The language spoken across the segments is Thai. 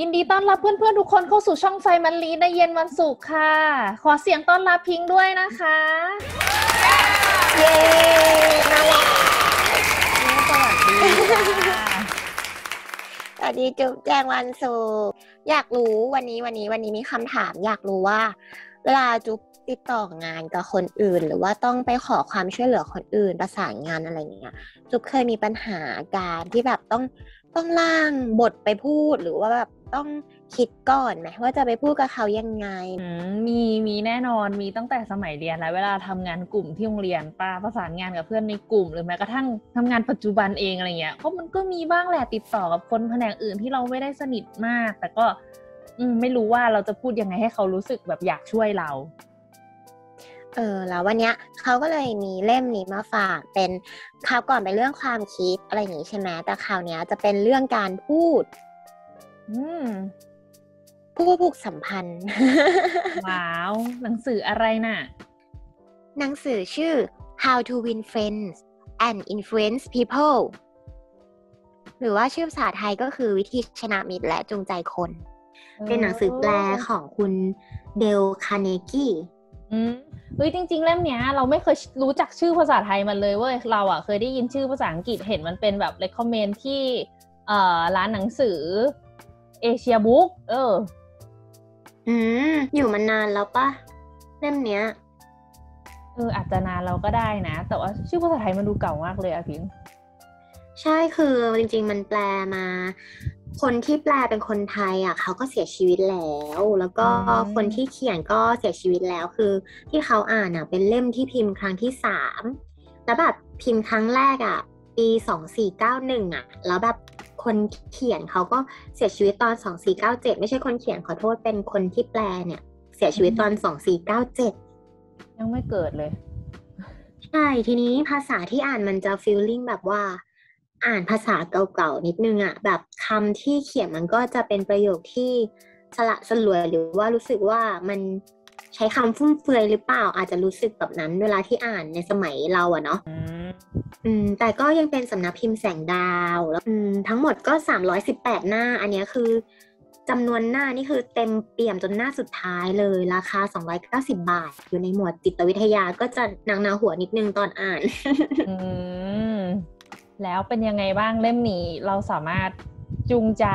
ยินดีต้อนรับเพื่อนๆ ทุกคนเข้าสู่ช่องไฟมันลีในเย็นวันศุกร์ค่ะ ขอเสียงต้อนรับพิงค์ด้วยนะคะ เย้น่ารักสวัสดีสวัสดีจุ๊บแจงวันศุกร์อยากรู้วันนี้วันนี้วันนี้มีคำถาม อยากรู้ว่า เวลาจุ๊บติดต่องานกับคนอื่น หรือว่าต้องไปขอความช่วยเหลือคนอื่น ประสานงานอะไรเงี้ยจุ๊บเคยมีปัญหาการที่แบบต้องต้องล่างบทไปพูดหรือว่าแบบ ต้องคิดก่อนไหมว่าจะไปพูดกับเขายังไงอืมมีมีแน่นอนมีตั้งแต่สมัยเรียนแล้ว เวลาทำงานกลุ่มที่โรงเรียนป้าประสานงานกับเพื่อนในกลุ่ม หรือแม้กระทั่งทำงานปัจจุบันเองอะไรเงี้ยก็มันก็มีบ้างแหละติดต่อกับคนแผนกอื่นที่เราไม่ได้สนิทมาก แต่ก็อืมไม่รู้ว่าเราจะพูดยังไงให้เขารู้สึกแบบอยากช่วยเราเออแล้ววันเนี้ยเขาก็เลยมีเล่มนี้มาฝากเป็นคราวก่อนเป็นเรื่องความคิดอะไรอย่างงี้ใช่ไหมแต่คราวเนี้ยจะเป็นเรื่องการพูด อืมพูดผูกสัมพันธ์ ว้าว หนังสืออะไรน่ะ หนังสือชื่อ How to Win Friends and Influence People หรือว่าชื่อภาษาไทยก็คือวิธีชนะมิตรและจูงใจคน เป็นหนังสือแปลของคุณเดลคาเนกี้อืมเฮ้ยจริง ๆ เล่มเนี้ย เราไม่เคยรู้จักชื่อภาษาไทยมันเลยเว้ยเราอะเคยได้ยินชื่อภาษาอังกฤษเห็นมันเป็นแบบ recommend ที่เอ่อร้านหนังสือ เอเชียบุ๊กเออ อืม อยู่มานานแล้วปะเล่มเนี้ยเอออาจจะนานเราก็ได้นะ แต่ว่าชื่อภาษาไทยมันดูเก่ามากเลยอะพิงใช่คือจริง ๆ มันแปลมา คนที่แปลเป็นคนไทยอะเขาก็เสียชีวิตแล้ว แล้วก็คนที่เขียนก็เสียชีวิตแล้วคือ ที่เขาอ่านอะ เป็นเล่มที่พิมพ์ครั้งที่สามแล้วแบบพิมพ์ครั้งแรกอะ ปีสองสี่เก้าหนึ่งอะ แล้วแบบ คนเขียนเขาก็เสียชีวิตตอนสองสี่เก้าเจ็ดไม่ใช่คนเขียนขอโทษเป็นคนที่แปลเนี่ย เสียชีวิตตอนสองสี่เก้าเจ็ดยังไม่เกิดเลย ใช่ ทีนี้ภาษาที่อ่านมันจะฟีลลิ่งแบบว่า อ่านภาษาเก่าๆ นิดนึงอะแบบคำที่เขียนมันก็จะเป็นประโยคที่สละสลวยหรือว่ารู้สึกว่ามัน ใช้คำฟุ่มเฟือยหรือเปล่าอาจจะรู้สึกแบบนั้น เวลาที่อ่านในสมัยเราอะเนาะอืมอืมแต่ก็ยังเป็นสำนักพิมพ์แสงดาวแล้วอืมทั้งหมดก็ 318 หน้า อันเนี้ยคือจำนวนหน้านี่คือเต็มเปี่ยมจนหน้าสุดท้ายเลย ราคา 290 บาท อยู่ในหมวดจิตวิทยาก็จะหนังนาหัวนิดนึงตอนอ่านอืมแล้วเป็นยังไงบ้างเล่มนี้เราสามารถจูงใจ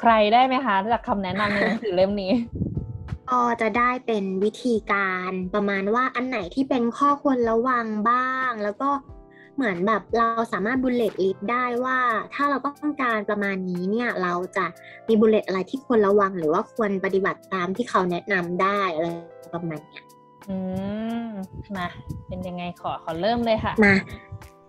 ใครได้ไหมคะจากคำแนะนำในหนังสือเล่มนี้ ก็จะได้เป็นวิธีการประมาณว่าอันไหนที่เป็นข้อควรระวังบ้าง แล้วก็เหมือนแบบเราสามารถบุลเลตลิสได้ว่า ถ้าเราต้องการประมาณนี้เนี่ยเราจะมีบุลเลตอะไรที่ควรระวัง หรือว่าควรปฏิบัติตามที่เขาแนะนำได้อะไรประมาณเนี้ยอืมมาเป็นยังไงขอขอเริ่มเลยค่ะมา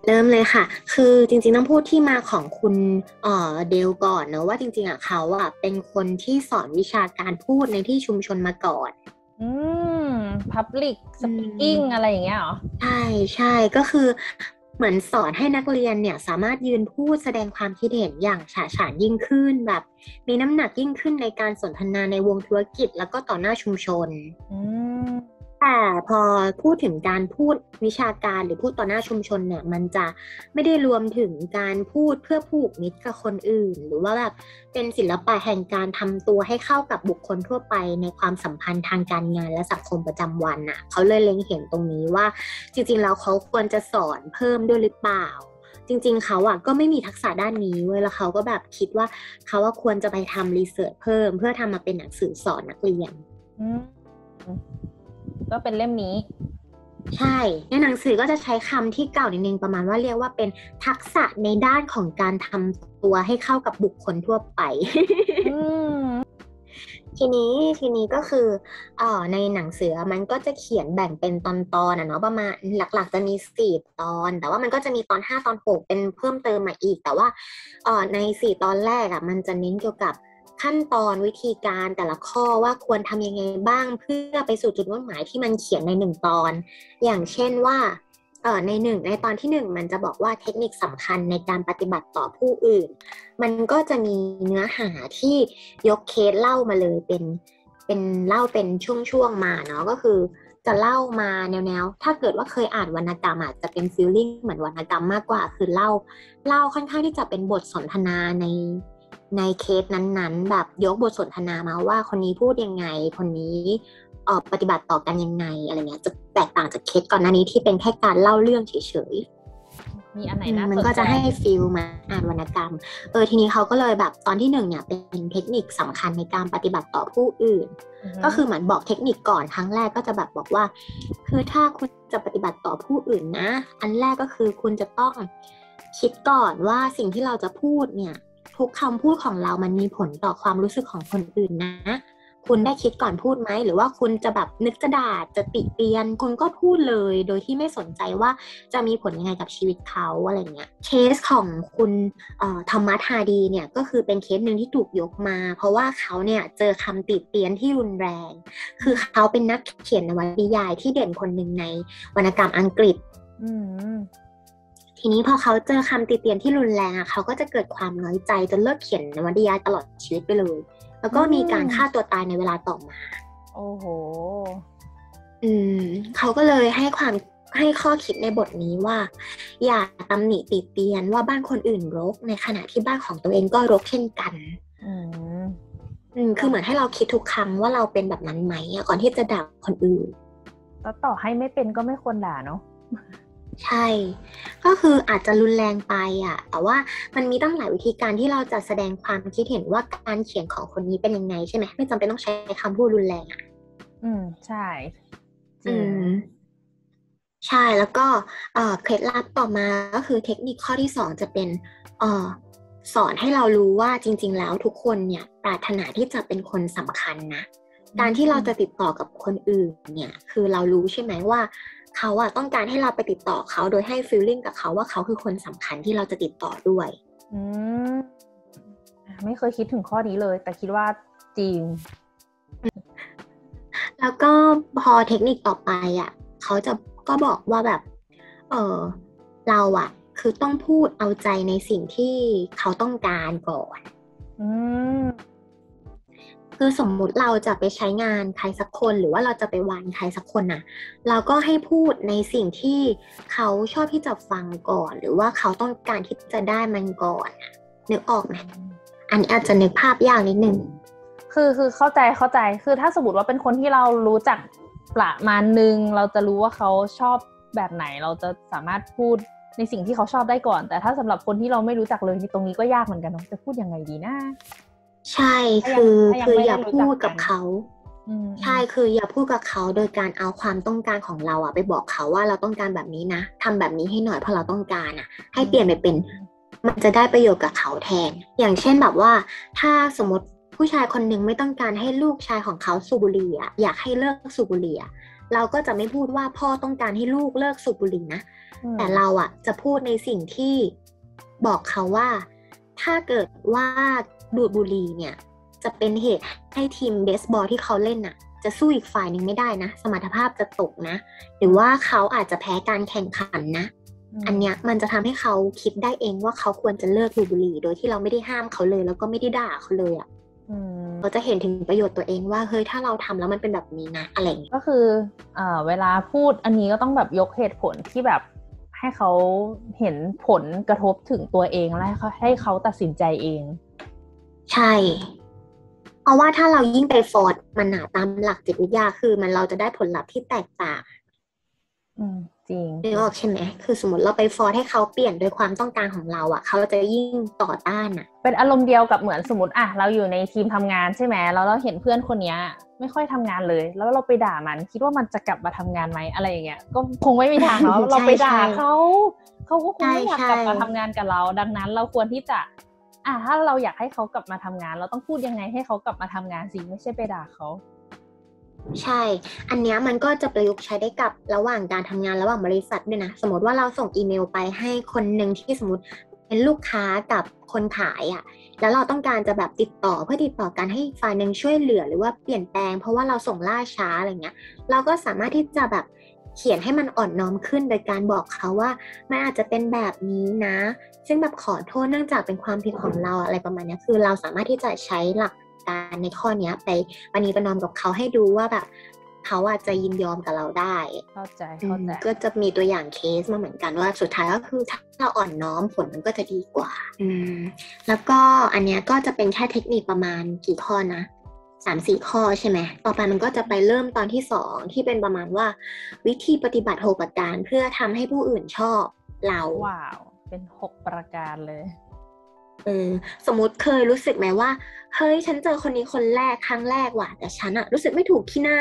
เริ่มเลยค่ะ คือจริงๆต้องพูดที่มาของคุณเอ่อเดลก่อนเนอะว่าจริงๆอะเขาอะเป็นคนที่สอนวิชาการพูดในที่ชุมชนมาก่อน อืม public speaking อะไรอย่างเงี้ยเหรอ ใช่ใช่ก็คือเหมือนสอนให้นักเรียนเนี่ยสามารถยืนพูดแสดงความคิดเห็นอย่างฉะฉานยิ่งขึ้นแบบ มีน้ำหนักยิ่งขึ้นในการสนทนาในวงธุรกิจแล้วก็ต่อหน้าชุมชน อืม แต่พอพูดถึงการพูดวิชาการหรือพูดต่อหน้าชุมชนเนี่ย มันจะไม่ได้รวมถึงการพูดเพื่อผูกมิตรกับคนอื่น หรือว่าแบบเป็นศิลปะแห่งการทำตัวให้เข้ากับบุคคลทั่วไปในความสัมพันธ์ทางการงานและสังคมประจำวันน่ะเขาเลยเล็งเห็นตรงนี้ว่า จริงๆแล้วเขาควรจะสอนเพิ่มด้วยหรือเปล่าจริงๆ เขาอะก็ไม่มีทักษะด้านนี้เว้ยแล้วเขาก็แบบคิดว่าเขาว่าควรจะไปทำรีเสิร์ชเพิ่ม เพื่อทำมาเป็นหนังสือสอนนักเรียน ก็เป็นเล่มนี้ ใช่ ในหนังสือก็จะใช้คำที่เก่านิดนึงประมาณว่าเรียกว่าเป็นทักษะในด้านของการทำตัวให้เข้ากับบุคคลทั่วไปอืมทีนี้ทีนี้ก็คือเอ่อในหนังสือมันก็จะเขียนแบ่งเป็นตอนตอนอะเนาะประมาณหลัก ๆ จะมีสี่ตอน แต่ว่ามันก็จะมีตอนห้าตอนหกเป็นเพิ่มเติมมาอีก แต่ว่าเอ่อในสี่ตอนแรกอะมันจะเน้นเกี่ยวกับ ขั้นตอนวิธีการแต่ละข้อว่าควรทำยังไงบ้างเพื่อไปสู่จุดมุ่งหมายที่มันเขียนในหนึ่งตอน อย่างเช่นว่าเอ่อในหนึ่งในตอนที่หนึ่งมันจะบอกว่าเทคนิคสำคัญในการปฏิบัติต่อผู้อื่น มันก็จะมีเนื้อหาที่ยกเคสเล่ามาเลยเป็นเป็นเล่าเป็นช่วงๆมาเนาะก็คือจะเล่ามาแนวๆ ถ้าเกิดว่าเคยอ่านวรรณกรรมอาจจะเป็นฟีลลิ่งเหมือนวรรณกรรมมากกว่า คือเล่าเล่าค่อนข้างที่จะเป็นบทสนทนาใน ในเคสนั้นๆ แบบยกบทสนทนามาว่าคนนี้พูดยังไง คนนี้เอ่อปฏิบัติต่อกันยังไงอะไรเงี้ยจะแตกต่างจากเคสก่อนหน้านี้ที่เป็นแค่การเล่าเรื่องเฉยๆมีอันไหนน่ามันสนก็ใจจะให้ฟิลมาอ่านวรรณกรรมเออทีนี้เขาก็เลยแบบตอนที่หนึ่งเนี่ยเป็นเทคนิคสำคัญในการปฏิบัติต่อผู้อื่นมก็คือเหมือนบอกเทคนิคก่อนครั้งแรกก็จะแบบบอกว่า คือถ้าคุณจะปฏิบัติต่อผู้อื่นนะ อันแรกก็คือคุณจะต้องคิดก่อนว่าสิ่งที่เราจะพูดเนี่ย ทุกคำพูดของเรามันมีผลต่อความรู้สึกของคนอื่นนะ คุณได้คิดก่อนพูดไหม หรือว่าคุณจะแบบนึกจะด่าจะติเตียน คุณก็พูดเลย โดยที่ไม่สนใจว่าจะมีผลยังไงกับชีวิตเขาอะไรเงี้ย เคสของคุณเอ่อธรรมธาดีเนี่ยก็คือเป็นเคสหนึ่งที่ถูกยกมา เพราะว่าเขาเนี่ยเจอคำติเตียนที่รุนแรง คือเขาเป็นนักเขียนนวนิยายที่เด่นคนหนึ่งในวรรณกรรมอังกฤษอืม ทีนี้พอเขาเจอคำติเตียนที่รุนแรงอะเขาก็จะเกิดความน้อยใจจนเลิกเขียนนวนิยายตลอดชีวิตไปเลย แล้วก็มีการฆ่าตัวตายในเวลาต่อมา โอ้โห อืม เขาก็เลยให้ความให้ข้อคิดในบทนี้ว่า อย่าตำหนิติเตียนว่าบ้านคนอื่นรก ในขณะที่บ้านของตัวเองก็รกเช่นกัน อืมอืมคือเหมือนให้เราคิดทุกครั้งว่าเราเป็นแบบนั้นไหมอะก่อนที่จะด่าคนอื่น แล้วต่อให้ไม่เป็นก็ไม่ควรด่าเนาะ ใช่ ก็คืออาจจะรุนแรงไปอะ แต่ว่ามันมีตั้งหลายวิธีการที่เราจะแสดงความคิดเห็นว่าการเขียนของคนนี้เป็นยังไงใช่ไหมไม่จำเป็นต้องใช้คำพูดรุนแรงอะ อืม ใช่จริอืงมใช่ แล้วก็เอ่อเคล็ดลับต่อมาก็คือเทคนิคข้อที่สองจะเป็นเอ่อสอนให้เรารู้ว่าจริง ๆ แล้วทุกคนเนี่ย ปรารถนาที่จะเป็นคนสำคัญนะ การที่เราจะติดต่อกับคนอื่นเนี่ย คือเรารู้ใช่ไหมว่า เขาอะต้องการให้เราไปติดต่อเขาโดยให้ฟีลลิ่งกับเขาว่าเขาคือคนสำคัญที่เราจะติดต่อด้วยอืมไม่เคยคิดถึงข้อนี้เลย แต่คิดว่าจริง แล้วก็พอเทคนิคต่อไปอะเขาจะก็บอกว่าแบบ เออเราอะคือต้องพูดเอาใจในสิ่งที่เขาต้องการก่อน อืม คือสมมุติเราจะไปใช้งานใครสักคน หรือว่าเราจะไปวานใครสักคนน่ะ เราก็ให้พูดในสิ่งที่เขาชอบที่จะฟังก่อน หรือว่าเขาต้องการที่จะได้มันก่อนนึกออกไหมอันนี้อาจจะนึกภาพยากนิดนึงคือคือเข้าใจเข้าใจคือถ้าสมมติว่าเป็นคนที่เรารู้จักประมาณนึงเราจะรู้ว่าเขาชอบแบบไหน เราจะสามารถพูดในสิ่งที่เขาชอบได้ก่อน แต่ถ้าสำหรับคนที่เราไม่รู้จักเลยตรงนี้ก็ยากเหมือนกันเนาะจะพูดยังไงดีนะ ใช่ถ้ายังคือถ้ายังคือไม่อย่าได้รู้พูจัดกกักับนเขาอืมใช่คืออย่าพูดกับเขาโดยการเอาความต้องการของเราอะไปบอกเขาว่าเราต้องการแบบนี้นะทำแบบนี้ให้หน่อยเพราะเราต้องการอะให้เปลี่ยนไปเป็น มันจะได้ประโยชน์กับเขาแทน อย่างเช่นแบบว่า ถ้าสมมติผู้ชายคนหนึ่งไม่ต้องการให้ลูกชายของเขาสูบบุหรี่อะอยากให้เลิกสูบบุหรี่อะเราก็จะไม่พูดว่าพ่อต้องการให้ลูกเลิกสูบบุหรี่นะอืมแต่เราอะจะพูดในสิ่งที่บอกเขาว่า ถ้าเกิดว่า ดูดบุหรี่เนี่ย จะเป็นเหตุให้ทีมเบสบอลที่เขาเล่นน่ะ จะสู้อีกฝ่ายหนึ่งไม่ได้นะ สมรรถภาพจะตกนะ หรือว่าเขาอาจจะแพ้การแข่งขันนะมอันเนี้ยมันจะทำให้เขาคิดได้เองว่าเขาควรจะเลิกดูดบุหรี่ โดยที่เราไม่ได้ห้ามเขาเลย แล้วก็ไม่ได้ด่าเขาเลยอะ่ะอืมเขาจะเห็นถึงประโยชน์ตัวเองว่าเฮ้ยถ้าเราทำแล้วมันเป็นแบบนี้นะอะไรอย่างเงี้ยก็คือเอ่อเวลาพูดอันนี้ก็ต้องแบบยกเหตุผลที่แบบให้เขาเห็นผลกระทบถึงตัวเองและให้เขาให้เขาตัดสินใจเอง ใช่ เพราะว่าถ้าเรายิ่งไปฟอร์ดมันหนาตามหลักจิตวิทยาคือ มันเราจะได้ผลลัพธ์ที่แตกต่าง อืมจริงนึกออกใช่ไหมคือสมมติเราไปฟอร์สให้เขาเปลี่ยนโดยความต้องการของเราอะ่ะ เขาจะยิ่งต่อต้านอะ เป็นอารมณ์เดียวกับเหมือนสมมติอะเราอยู่ในทีมทำงานใช่ไหมแล้วเราเห็นเพื่อนคนเนี้ย ไม่ค่อยทำงานเลย แล้วเราไปด่ามันคิดว่ามันจะกลับมาทำงานไหมอะไรอย่างเงี้ย ก็คงไม่มีทางเนาะใช่เราไปด่าใช่เขาเขาก็คงไม่อยากใช่กลับมาใช่ทำงานกับเรา ดังนั้นเราควรที่จะ อะถ้าเราอยากให้เขากลับมาทำงาน เราต้องพูดยังไงให้เขากลับมาทำงานสิไม่ใช่ไปด่าเขาใช่ อันเนี้ยมันก็จะประยุกต์ใช้ได้กับระหว่างการทำงานระหว่างบริษัทด้วยนะ สมมติว่าเราส่งอีเมลไปให้คนหนึ่งที่สมมติเป็นลูกค้ากับคนขายอะ่ะ แล้วเราต้องการจะแบบติดต่อเพื่อติดต่อกันให้ฝ่ายหนึ่งช่วยเหลือหรือว่าเปลี่ยนแปลง เพราะว่าเราส่งล่าช้าอะไรเงี้ย เราก็สามารถที่จะแบบ เขียนให้มันอ่อนน้อมขึ้นโดยการบอกเขาว่ามันอาจจะเป็นแบบนี้นะ ซึ่งแบบขอโทษเนื่องจากเป็นความผิดของเราอะไรประมาณเนี้ยคือเราสามารถที่จะใช้หลักการในข้อเนี้ยไปปณีประนอมกับเขาให้ดูว่าแบบเขาอาจจะยินยอมกับเราได้ เข้าใจอืเข้ามใจก็จะมีตัวอย่างเคสมาเหมือนกันว่าสุดท้ายก็คือถ้าเราอ่อนน้อมผลมันก็จะดีกว่า อืม แล้วก็อันเนี้ยก็จะเป็นแค่เทคนิคประมาณกี่ข้อนะ สามสี่ข้อใช่ไหม ต่อไปมันก็จะไปเริ่มตอนที่สองที่เป็นประมาณว่า วิธีปฏิบัติหกประการเพื่อทำให้ผู้อื่นชอบเรา ว้าว เป็นหกประการเลยเออสมมติเคยรู้สึกไหมว่า เฮ้ย ฉันเจอคนนี้คนแรกครั้งแรกว่ะ แต่ฉันอะรู้สึกไม่ถูกที่หน้า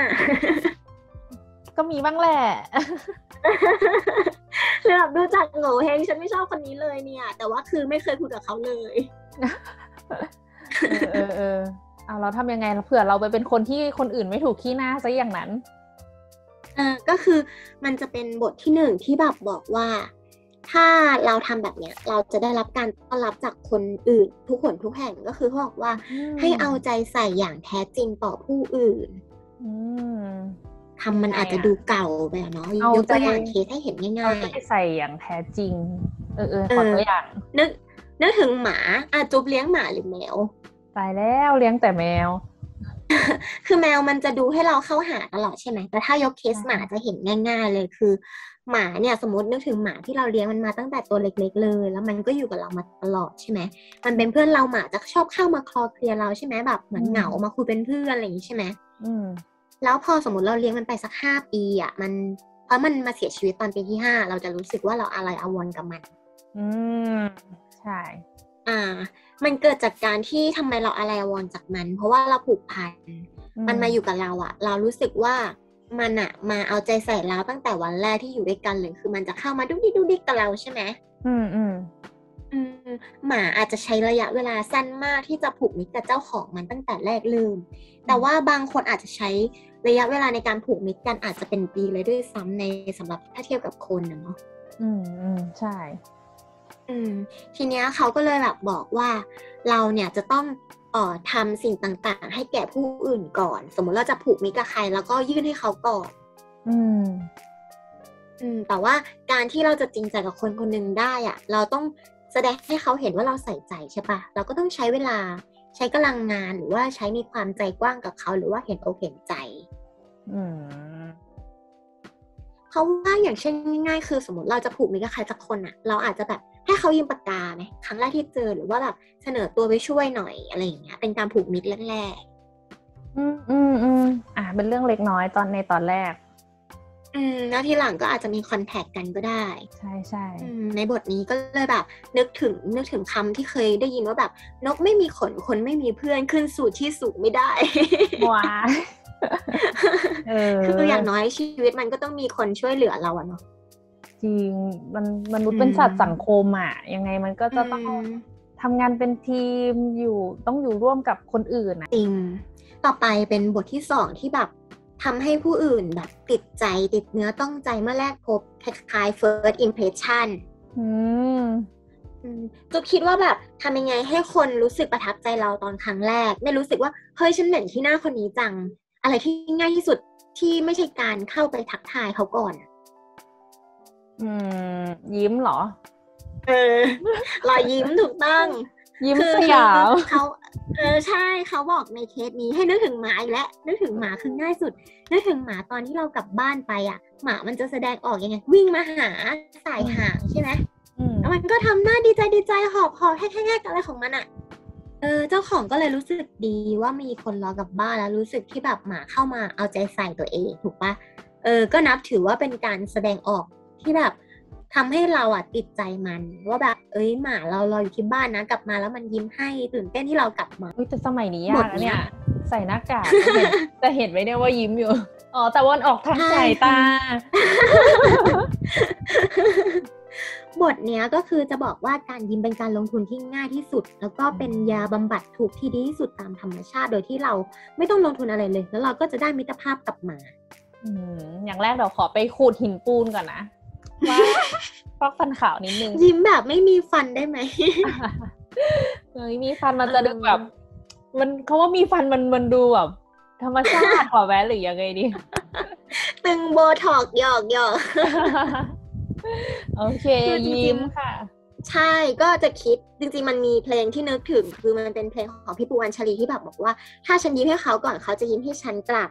ก็มีบ้างแหละหรือแบบดูจากโง่เฮงฉันไม่ชอบคนนี้เลยเนี่ย แต่ว่าคือไม่เคยคุยกับเขาเลย เออเออ เออเอาเราทำยังไงเผื่อเราไปเป็นคนที่คนอื่นไม่ถูกขี้หน้าซะอย่างนั้นเออก็คือมันจะเป็นบทที่หนึ่งที่แบบบอกว่า ถ้าเราทำแบบเนี้ย เราจะได้รับการต้อนรับจากคนอื่น ทุกคนทุกแห่งก็คือเขาบอกว่าอืมให้เอาใจใส่อย่างแท้จริงต่อผู้อื่นอืมคำมันอาจจะดูเก่าไปอะเนาะเอายกตัวใจอย่างเคสให้เห็นง่าเรายจะได้ใส่อย่างแท้จริง เออเออเอขออตัวอย่างๆนึกนึกถึงหมาอะจุ๊บเลี้ยงหมาหรือแมว ตายแล้วเลี้ยงแต่แมว คือแมวมันจะดูให้เราเข้าหาตลอดใช่ไหม แต่ถ้ายกเคสใช่หมาจะเห็นง่าย ๆ เลยคือ หมาเนี่ยสมมตินึกถึงหมาที่เราเลี้ยงมันมาตั้งแต่ตัวเล็ก ๆ เลย แล้วมันก็อยู่กับเรามาตลอดใช่ไหม มันเป็นเพื่อนเราหมาจะชอบเข้ามาคลอเคลียร์เราใช่ไหมแบบเหมือนเหงามาคุยเป็นเพื่อนอะไรอย่างนี้ใช่ไหมอืมแล้วพอสมมติเราเลี้ยงมันไปสักห้าปีอะมันเพราะมันมาเสียชีวิตตอนปีที่ห้าเราจะรู้สึกว่าเราอะไรอาวรณ์กับมัน อืมใช่ อ่า มันเกิดจากการที่ทำไมเราอะไรอาวรณ์จากมัน เพราะว่าเราผูกพันมันมาอยู่กับเราอะเรารู้สึกว่ามันอะมาเอาใจใส่เราตั้งแต่วันแรกที่อยู่ด้วยกันเลยคือมันจะเข้ามาดุกดิกดุกดิกกับเราใช่ไหมอืมอืมอืมหมาอาจจะใช้ระยะเวลาสั้นมากที่จะผูกมิตรกับเจ้าของมันตั้งแต่แรกเริ่มแต่ว่าบางคนอาจจะใช้ระยะเวลาในการผูกมิตรกันอาจจะเป็นปีเลยด้วยซ้ำในสำหรับถ้าเทียบกับคนนะเนาะอืมอืมใช่ อืมทีเนี้ยเขาก็เลยแบบบอกว่า เราเนี่ยจะต้องเอ่อทำสิ่งต่างๆ ให้แก่ผู้อื่นก่อน สมมติเราจะผูกมิตรกับใคร แล้วก็ยื่นให้เขาก่อน อืม อืม แต่ว่าการที่เราจะจริงใจกับคนคนหนึ่งได้อะเราต้องแสดงให้เขาเห็นว่าเราใส่ใจใช่ปะเราก็ต้องใช้เวลาใช้กำลังงานหรือว่าใช้มีความใจกว้างกับเขาหรือว่าเห็นอกเห็นใจ อืมเพราะว่าอย่างเช่นง่ายๆคือสมมติเราจะผูกมิตรกับใครสักคนอะเราอาจจะแบบ ให้เขายืมปากกาไหมครั้งแรกที่เจอหรือว่าแบบเสนอตัวไปช่วยหน่อยอะไรอย่างเงี้ยเป็นการผูกมิตรแรกอืมอืมอืมอะเป็นเรื่องเล็กน้อยตอนในตอนแรกๆอืมแล้วทีหลังก็อาจจะมีคอนแทคกันก็ได้ ใช่ใช่อืมในบทนี้ก็เลยแบบ นึกถึงนึกถึงคำที่เคยได้ยินว่าแบบ นกไม่มีขนคนไม่มีเพื่อนขึ้นสู่ที่สูงไม่ได้ว้ายเออคืออย่างน้อยชีวิตมันก็ต้องมีคนช่วยเหลือเราอะเนาะ จริง มันมนุษย์อืมเป็นสัตว์สังคมอะ ยังไงมันก็จะต้องมทำงานเป็นทีมอยู่ต้องอยู่ร่วมกับคนอื่นอะจริง ต่อไปเป็นบทที่สองที่แบบทำให้ผู้อื่นแบบติดใจติดเนื้อต้องใจเมื่อแรกพบคล้ายๆ first impression อืมอืมจุ๊บคิดว่าแบบทำยังไงให้คนรู้สึกประทับใจเราตอนครั้งแรก ไม่รู้สึกว่า เฮ้ย ฉันเหม็นที่หน้าคนนี้จัง อะไรที่ง่ายที่สุดที่ไม่ใช่การเข้าไปทักทายเขาก่อน อืม ยิ้มเหรอ เออรอยยิ้มถูกต้อง ยิ้มคือสยามเขาเออใช่เขาบอกในเคสนี้ให้นึกถึงหมาอีกแล้วนึกถึงหมาคือง่ายสุด นึกถึงหมาตอนที่เรากลับบ้านไปอะ หมามันจะแสดงออกยังไง วิ่งมาหาสายหางใช่ไหมอืมแล้วมันก็ทำหน้าดีใจดีใจหอบหอบแฮ่ๆๆอะไรของมันอะเออเจ้าของก็เลยรู้สึกดีว่ามีคนรอกลับบ้านแล้วรู้สึกที่แบบหมาเข้ามาเอาใจใส่ตัวเอง ถูกปะเออ ก็นับถือว่าเป็นการแสดงออก ที่แบบทำให้เราอะติดใจมัน ว่าแบบเอ้ยหมาเรารออยู่ที่บ้านนะกลับมาแล้วมันยิ้มให้ตื่นเต้นที่เรากลับมาอุ๊ยแต่สมัยนี้บยากทนะเนี้เนี่ยยใส่หน้ากากจะเห็นจะเห็นไหมเนี่ยว่ายิ้มอยู่อ๋อแต่วันออกทางใช่สายตาบบทเนี้ยก็คือจะบอกว่าการยิ้มเป็นการลงทุนที่ง่ายที่สุด แล้วก็เป็นยาบำบัดถูกที่ดีที่สุดตามธรรมชาติ โดยที่เราไม่ต้องลงทุนอะไรเลย แล้วเราก็จะได้มิตรภาพกลับมาอืมอย่างแรกเราขอไปขูดหินปูนก่อนนะ ว่าฟอกฟันขาวนิดนึง ยิ้มแบบไม่มีฟันได้ไหมเฮ้ยมีฟันมันจะดูแบบ มันเขาว่ามีฟันมันมันดูแบบธรรมชาติกว่าแวะหรือยังไงดี ตึงโบท็อกหยอกหยอกโอเคคือจริงๆยิ้มค่ะ ใช่ก็จะคิดจริงๆมันมีเพลงที่นึกถึง คือมันเป็นเพลงของพี่ปูอัญชลีที่แบบบอกว่า ถ้าฉันยิ้มให้เขาก่อนเขาจะยิ้มให้ฉันกลับ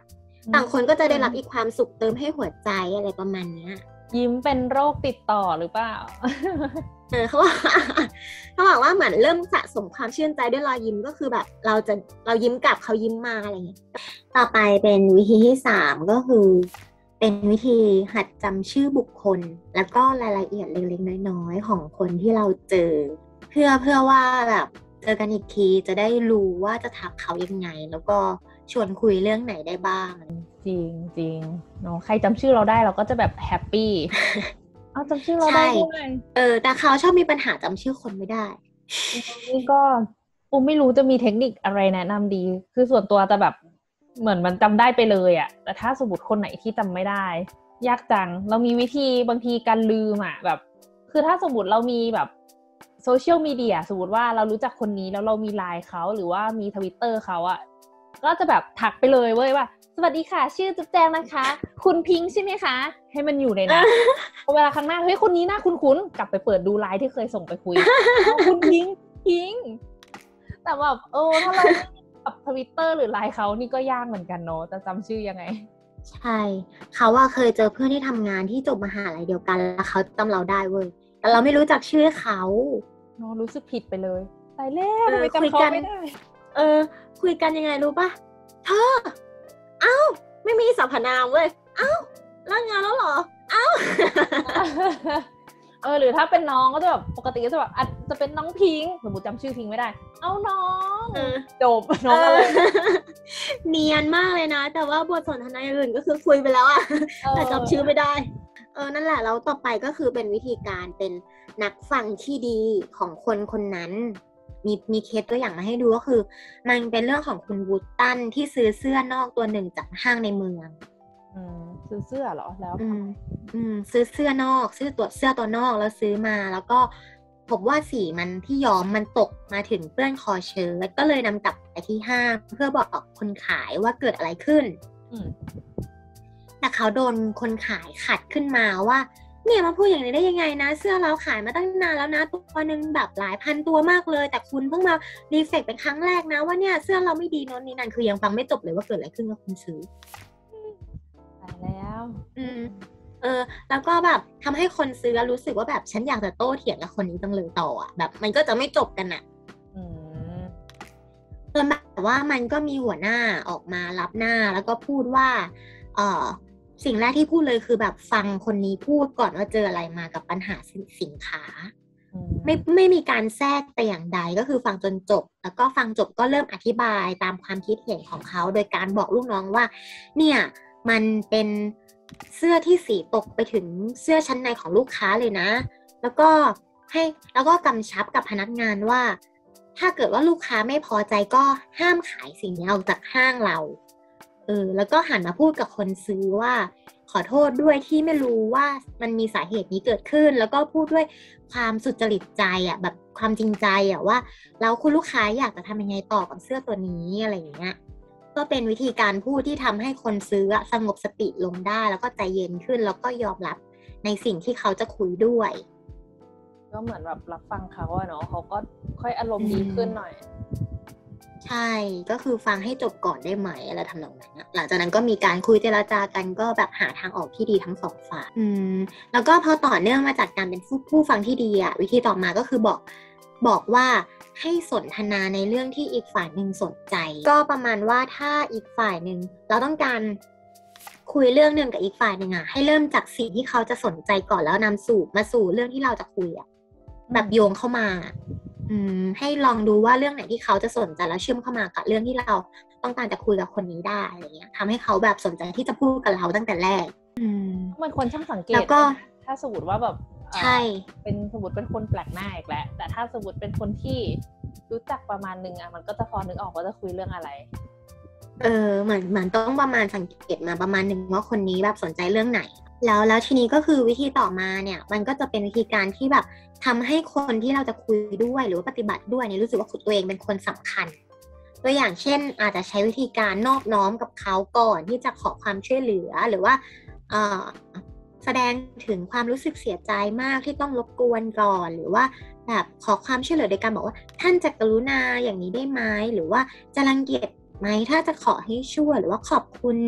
ต่างคนก็จะได้รับอีกความสุขเติมให้หัวใจอะไรประมาณเนี้ย ยิ้มเป็นโรคติดต่อหรือเปล่า เออเขาบอกเขาบอกว่าเหมือนเริ่มสะสมความชื่นใจด้วยรอยยิ้มก็คือแบบ เราจะเรายิ้มกลับเขายิ้มมาอะไรเงี้ย ต่อไปเป็นวิธีที่สามก็คือ เป็นวิธีหัดจำชื่อบุคคล แล้วก็รายละเอียดเล็กๆน้อยๆของคนที่เราเจอ เพื่อเพื่อว่าแบบเจอกันอีกทีจะได้รู้ว่าจะทักเขายังไง แล้วก็ชวนคุยเรื่องไหนได้บ้าง จริงจริงเนาะใครจำชื่อเราได้เราก็จะแบบแฮปปี้เอาจำชื่อเราได้ใช่ด้วยเออแต่เขาชอบมีปัญหาจำชื่อคนไม่ได้นี่ก็ปูไม่รู้จะมีเทคนิคอะไรแนะนำดี คือส่วนตัวจะแบบเหมือนมันจำได้ไปเลยอะแต่ถ้าสมมติคนไหนที่จำไม่ได้ ยากจัง เรามีวิธีบางทีการลืมอะแบบ คือถ้าสมมติเรามีแบบโซเชียลมีเดียสมมติว่าเรารู้จักคนนี้แล้วเรามีไลน์เขาหรือว่ามีทวิตเตอร์เขาอะก็จะแบบทักไปเลยเว้ยว่า สวัสดีค่ะ ชื่อจุ๊บแจงนะคะ คุณพิงค์ใช่ไหมคะ ให้มันอยู่ในนั้นพอเวลาครั้งหน้าเฮ้ยคนนี้หน้าคุ้นๆกลับไปเปิดดูไลน์ที่เคยส่งไปคุยอ้าวคุณพิงค์พิงค์แต่แบบเออถ้าเราไม่มีแบบทวิตเตอร์หรือไลน์เขานี่ก็ยากเหมือนกันเนาะจะจำชื่อยังไง ใช่ เขาว่าเคยเจอเพื่อนที่ทำงานที่จบมหาลัยเดียวกันแล้วเขาจำเราได้เว้ยแต่เราไม่รู้จักชื่อเขาเนาะรู้สึกผิดไปเลยตายแล้วเออทำไมคุยจำเขากันไม่ได้เออ คุยกันยังไงรู้ปะเธอเอ้าไม่มีสรรพนามเว้ยเอ้าเลิกงานแล้วเหรอเอ้าเออหรือถ้าเป็นน้องก็จะแบบปกติก็จะแบบอาจจะเป็นน้องพิงค์สมมติจำชื่อพิงค์ไม่ได้ เอาน้องเออจบน้องอะไรเออเนียนมากเลยนะ แต่ว่าบทสนทนาอย่างอื่นก็คือคุยไปแล้วอะแต่จำชื่อไม่ได้ เออนั่นแหละแล้วต่อไปก็คือเป็นวิธีการเป็นนักฟังที่ดีของคนคนนั้น มีมีเคสตัวอย่างมาให้ดูก็คือ มันเป็นเรื่องของคุณวูดตันที่ซื้อเสื้อนอกตัวหนึ่งจากห้างในเมืองอืมซื้อเสื้อเหรอแล้วอืมอืมซื้อเสื้อนอก ซื้อตัวเสื้อตัวนอกแล้วซื้อมาแล้วก็พบว่าสีมันที่ย้อมมันตกมาถึงเปื้อนคอเชิ้ตก็เลยนำกลับไปที่ห้างเพื่อบอกคนขายว่าเกิดอะไรขึ้นอืมแต่เขาโดนคนขายขัดขึ้นมาว่า เนี่ยมาพูดอย่างนี้ได้ยังไงนะ เสื้อเราขายมาตั้งนานแล้วนะตัวหนึ่งแบบหลายพันตัวมากเลย แต่คุณเพิ่งมารีเฟกเป็นครั้งแรกนะ ว่าเนี่ยเสื้อเราไม่ดีโน้นนี่นั่นคือยังฟังไม่จบเลยว่าเกิดอะไรขึ้นกับคุณซื้อตายแล้ว อืมเออแล้วก็แบบทำให้คนซื้อรู้สึกว่าแบบฉันอยากจะโต้เถียงกับคนนี้จังเลยต่ออะแบบ มันก็จะไม่จบกันอะอืมจนแบบว่ามันก็มีหัวหน้าออกมารับหน้าแล้วก็พูดว่า เออ สิ่งแรกที่พูดเลยคือแบบฟังคนนี้พูดก่อนว่าเจออะไรมากับปัญหาสินสินค้าอืมไม่ไม่มีการแทรกแต่อย่างใดก็คือฟังจนจบ แล้วก็ฟังจบก็เริ่มอธิบายตามความคิดเห็นของเขา โดยการบอกลูกน้องว่า เนี่ยมันเป็นเสื้อที่สีตกไปถึงเสื้อชั้นในของลูกค้าเลยนะ แล้วก็ให้แล้วก็กำชับกับพนักงานว่า ถ้าเกิดว่าลูกค้าไม่พอใจก็ห้ามขายสิ่งนี้ออกจากห้างเรา เออแล้วก็หันมาพูดกับคนซื้อว่า ขอโทษด้วยที่ไม่รู้ว่ามันมีสาเหตุนี้เกิดขึ้น แล้วก็พูดด้วยความสุจริตใจอะแบบความจริงใจอะว่าแล้วคุณลูกค้าอยากจะทำยังไงต่อกับเสื้อตัวนี้อะไรอย่างเงี้ยก็เป็นวิธีการพูดที่ทำให้คนซื้ออะสงบสติลงได้ แล้วก็ใจเย็นขึ้นแล้วก็ยอมรับในสิ่งที่เขาจะคุยด้วย ก็เหมือนแบบรับฟังเขาอะเนาะเขาก็ค่อยอารมณ์ดีขึ้นหน่อย ใช่ก็คือฟังให้จบก่อนได้ไหมอะไรทำนองนั้นอะหลังจากนั้นก็มีการคุยเจรจากันก็แบบหาทางออกที่ดีทั้งสองฝ่ายอืมแล้วก็พอต่อเนื่องมาจากการเป็นผู้ผู้ฟังที่ดีอะวิธีต่อมาก็คือบอกบอกว่าให้สนทนาในเรื่องที่อีกฝ่ายหนึ่งสนใจ ก็ประมาณว่าถ้าอีกฝ่ายหนึ่งเราต้องการคุยเรื่องหนึ่งกับอีกฝ่ายหนึ่งอะให้เริ่มจากสิ่งที่เขาจะสนใจก่อนแล้วนำสู่มาสู่เรื่องที่เราจะคุยอะแบบโยงเข้ามาอืม ให้ลองดูว่าเรื่องไหนที่เขาจะสนใจแล้วเชื่อมเข้ามากับเรื่องที่เราต้องการจะคุยกับคนนี้ได้อะไรเงี้ยทำให้เขาแบบสนใจที่จะพูดกับเราตั้งแต่แรก อืมต้องเป็นคนช่างสังเกตแล้วก็ถ้าสมมติว่าแบบใช่ เป็นสมมติเป็นคนแปลกหน้าอีกแล้วแต่ถ้าสมมติเป็นคนที่รู้จักประมาณนึงอะมันก็จะพอนึกออกว่าจะคุยเรื่องอะไร เออเหมือนเหมือนต้องประมาณสังเกตมาประมาณหนึ่งว่าคนนี้แบบสนใจเรื่องไหน แล้วแล้วทีนี้ก็คือวิธีต่อมาเนี่ย มันก็จะเป็นวิธีการที่แบบทำให้คนที่เราจะคุยด้วยหรือว่าปฏิบัติด้วยเนี่ยรู้สึกว่าตัวเองเป็นคนสำคัญ ตัวอย่างเช่น อาจจะใช้วิธีการนอบน้อมกับเขาก่อนที่จะขอความช่วยเหลือหรือว่าแสดงถึงความรู้สึกเสียใจมากที่ต้องรบกวนก่อนหรือว่าแบบขอความช่วยเหลือโดยการบอกว่า ท่านจะกรุณาอย่างนี้ได้ไหมหรือว่าจะรังเกียจไหมถ้าจะขอให้ช่วยหรือว่าขอบคุณ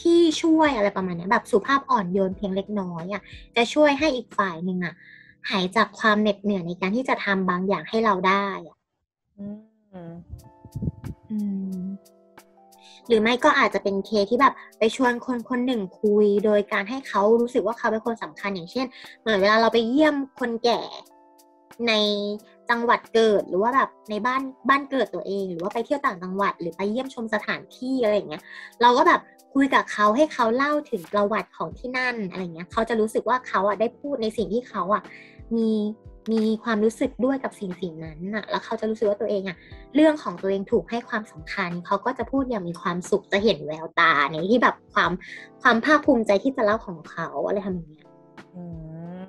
ที่ช่วยอะไรประมาณนี้แบบสุภาพอ่อนโยนเพียงเล็กน้อยอะจะช่วยให้อีกฝ่ายหนึ่งอะหายจากความเหน็ดเหนื่อยในการที่จะทำบางอย่างให้เราได้อะอืมอืมหรือไม่ก็อาจจะเป็นเคสที่แบบไปชวนคนคนหนึ่งคุย โดยการให้เขารู้สึกว่าเขาเป็นคนสำคัญอย่างเช่น เหมือนเวลาเราไปเยี่ยมคนแก่ในจังหวัดเกิดหรือว่าแบบในบ้านบ้านเกิดตัวเอง หรือว่าไปเที่ยวต่างจังหวัด หรือไปเยี่ยมชมสถานที่อะไรอย่างเงี้ย เราก็แบบ คุยกับเขาให้เขาเล่าถึงประวัติของที่นั่นอะไรเงี้ยเขาจะรู้สึกว่าเขาอะได้พูดในสิ่งที่เขาอะมีมีความรู้สึกด้วยกับสิ่งสิ่งนั้นอะแล้วเขาจะรู้สึกว่าตัวเองอะเรื่องของตัวเองถูกให้ความสำคัญ เขาก็จะพูดอย่างมีความสุขจะเห็นแววตาในที่แบบความความภาคภูมิใจที่จะเล่าของเขาอะไรทำอย่างเงี้ยอืม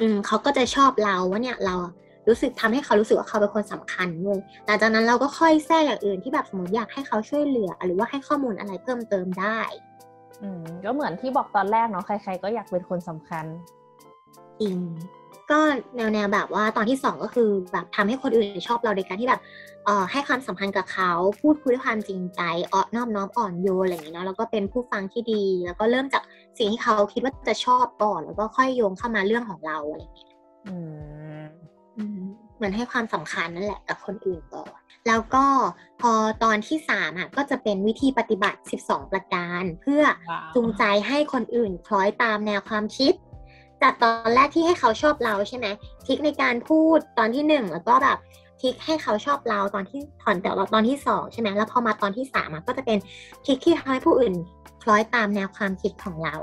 อืมเขาก็จะชอบเราว่าเนี่ยเราอะ รู้สึกทำให้เขารู้สึกว่าเขาเป็นคนสำคัญเลยหลังจากนั้นเราก็ค่อยแทรกอย่างอื่นที่แบบสมมติอยากให้เขาช่วยเหลือ หรือว่าให้ข้อมูลอะไรเพิ่มเติมได้อืมก็เหมือนที่บอกตอนแรกเนาะใคร ๆ ก็อยากเป็นคนสำคัญจริงก็แนวแนวแบบว่าตอนที่สองก็คือแบบทำให้คนอื่นชอบเราโดยการที่แบบเอ่อให้ความสัมพันธ์กับเขา พูดคุยด้วยความจริงใจอ่อนนอบน้อมอ่อนโยนอะไรอย่างเงี้ยเนาะแล้วก็เป็นผู้ฟังที่ดี แล้วก็เริ่มจากสิ่งที่เขาคิดว่าจะชอบก่อนแล้วก็ค่อยโยงเข้ามาเรื่องของเราอะไรอย่างเงี้ยอืมอืม เหมือนให้ความสำคัญนั่นแหละกับคนอื่นก่อนแล้วก็พอตอนที่สามอะก็จะเป็นวิธีปฏิบัติ 12 ประการ เพื่อว้าวจูงใจให้คนอื่นคล้อยตามแนวความคิดจากตอนแรกที่ให้เขาชอบเราใช่ไหมทริกในการพูดตอนที่หนึ่งแล้วก็แบบทริกให้เขาชอบเราตอนที่ถอนแต่ตอนที่สองใช่ไหมแล้วพอมาตอนที่สามอะก็จะเป็นทริกที่ทำให้ผู้อื่นคล้อยตามแนวความคิดของเรา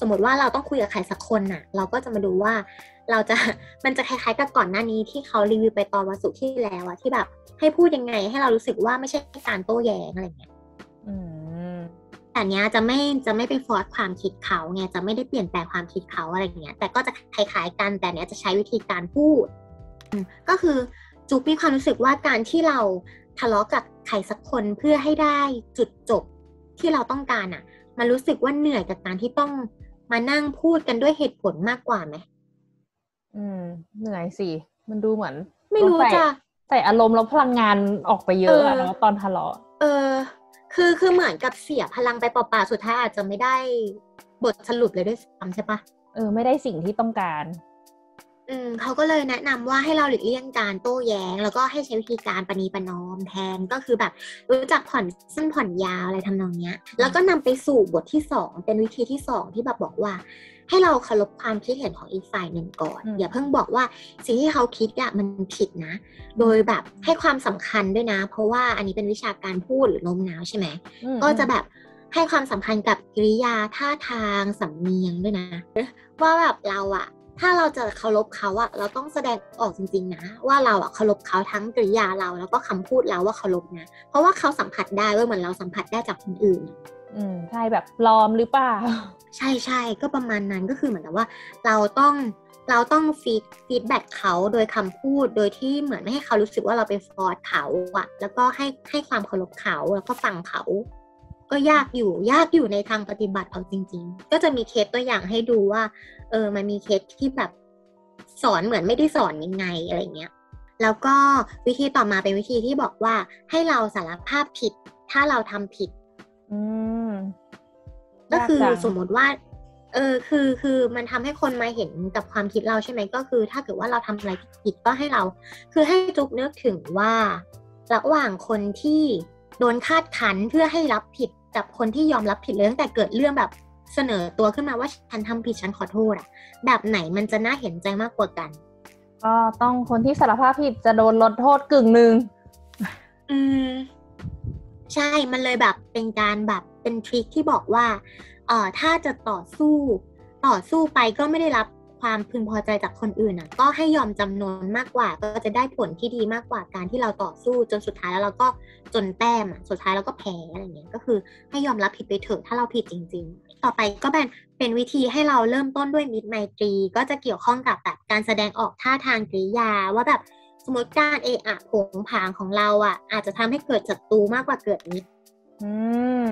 สมมติว่าเราต้องคุยกับใครสักคนน่ะ เราก็จะมาดูว่าเราจะมันจะคล้ายๆกับก่อนหน้านี้ที่เขารีวิวไปตอนวันศุกร์ที่แล้วอะที่แบบให้พูดยังไงให้เรารู้สึกว่าไม่ใช่การโต้แย้งอะไรเงี้ยอืมแต่เนี้ยจะไม่จะไม่ไปฟอร์สความคิดเขาไงจะไม่ได้เปลี่ยนแปลงความคิดเขาอะไรเงี้ย แต่ก็จะคล้ายๆกันแต่เนี้ยจะใช้วิธีการพูดอืมก็คือจุกมีความรู้สึกว่าการที่เราทะเลาะกับใครสักคนเพื่อให้ได้จุดจบที่เราต้องการอะ มันรู้สึกว่าเหนื่อยกับการที่ต้อง มานั่งพูดกันด้วยเหตุผลมากกว่าไหมอืม เหนื่อยสิ มันดูเหมือน ไม่รู้ใส่จะใส่อารมณ์แล้วพลังงานออกไปเยอะอะเออเนาะตอนทะเลาะ เออ คือคือเหมือนกับเสียพลังไปเปล่าๆสุดท้ายอาจจะไม่ได้บทสรุปเลยด้วยซ้ำใช่ปะเออ ไม่ได้สิ่งที่ต้องการ อืมเขาก็เลยแนะนำว่าให้เราหลีกเลี่ยงการโต้แย้ง แล้วก็ให้ใช้วิธีการประนีประนอมแทนก็คือแบบรู้จักผ่อนสั้นผ่อนยาวอะไรทำนองเนี้ย แล้วก็นำไปสู่บทที่สองเป็นวิธีที่สองที่แบบบอกว่า ให้เราเคารพความคิดเห็นของอีกฝ่ายหนึ่งก่อน อืม อย่าเพิ่งบอกว่าสิ่งที่เขาคิดอะมันผิดนะ โดยแบบให้ความสำคัญด้วยนะ เพราะว่าอันนี้เป็นวิชาการพูดหรือโน้มน้าวใช่ไหม อืมก็จะแบบให้ความสำคัญกับกิริยาท่าทางสำเนียงด้วยนะ ว่าแบบเราอะ ถ้าเราจะเคารพเขาอะเราต้องแสดงออกจริง ๆ นะ ว่าเราอะเคารพเขาทั้งกิริยาเราแล้วก็คำพูดเราว่าเคารพนะ เพราะว่าเขาสัมผัสได้ว่าเหมือนเราสัมผัสได้จากคนอื่น อืมใช่แบบปลอมหรือเปล่า ใช่ใช่ก็ประมาณนั้นก็คือเหมือนกับว่า เราต้องเราต้อง feed feedback เขาโดยคำพูดโดยที่เหมือนไม่ให้เขารู้สึกว่าเราไป force เขาอะแล้วก็ให้ให้ความเคารพเขาแล้วก็ฟังเขา ก็ยากอยู่ยากอยู่ในทางปฏิบัติเอาจริง ๆ ก็จะมีเคสตัวอย่างให้ดูว่า เออ มันมีเคสที่แบบสอนเหมือนไม่ได้สอนยังไงอะไรเงี้ยแล้วก็วิธีต่อมาเป็นวิธีที่บอกว่าให้เราสารภาพผิด ถ้าเราทำผิด อืมก็คือยากจังสมมติว่า เออ คือคือมันทำให้คนมาเห็นกับความคิดเราใช่ไหมก็คือ ถ้าเกิดว่าเราทำอะไรผิดก็ให้เรา คือให้จุกนึกถึงว่าระหว่างคนที่ โดนคาดคันเพื่อให้รับผิดกับคนที่ยอมรับผิดเลยตั้งแต่เกิดเรื่องแบบเสนอตัวขึ้นมาว่าฉันทำผิดฉันขอโทษอะแบบไหนมันจะน่าเห็นใจมากกว่ากัน ก็ต้องคนที่สารภาพผิดจะโดนลดโทษกึ่งหนึ่งอืมใช่มันเลยแบบเป็นการแบบเป็นทริคที่บอกว่าเอ่อถ้าจะต่อสู้ต่อสู้ไปก็ไม่ได้รับ ความพึงพอใจจากคนอื่นอะก็ให้ยอมจำนนมากกว่า ก็จะได้ผลที่ดีมากกว่าการที่เราต่อสู้จนสุดท้ายแล้วเราก็จนแต้มอะสุดท้ายเราก็แพ้อะไรเงี้ยก็คือให้ยอมรับผิดไปเถอะถ้าเราผิดจริง ๆ ต่อไปก็เป็นเป็นวิธีให้เราเริ่มต้นด้วยมิตรไมตรี ก็จะเกี่ยวข้องกับแบบการแสดงออกท่าทางกริยาว่าแบบสมมติการเอะอะผงผางของเราอะ อาจจะทำให้เกิดศัตรูมากกว่าเกิดมิตรอืม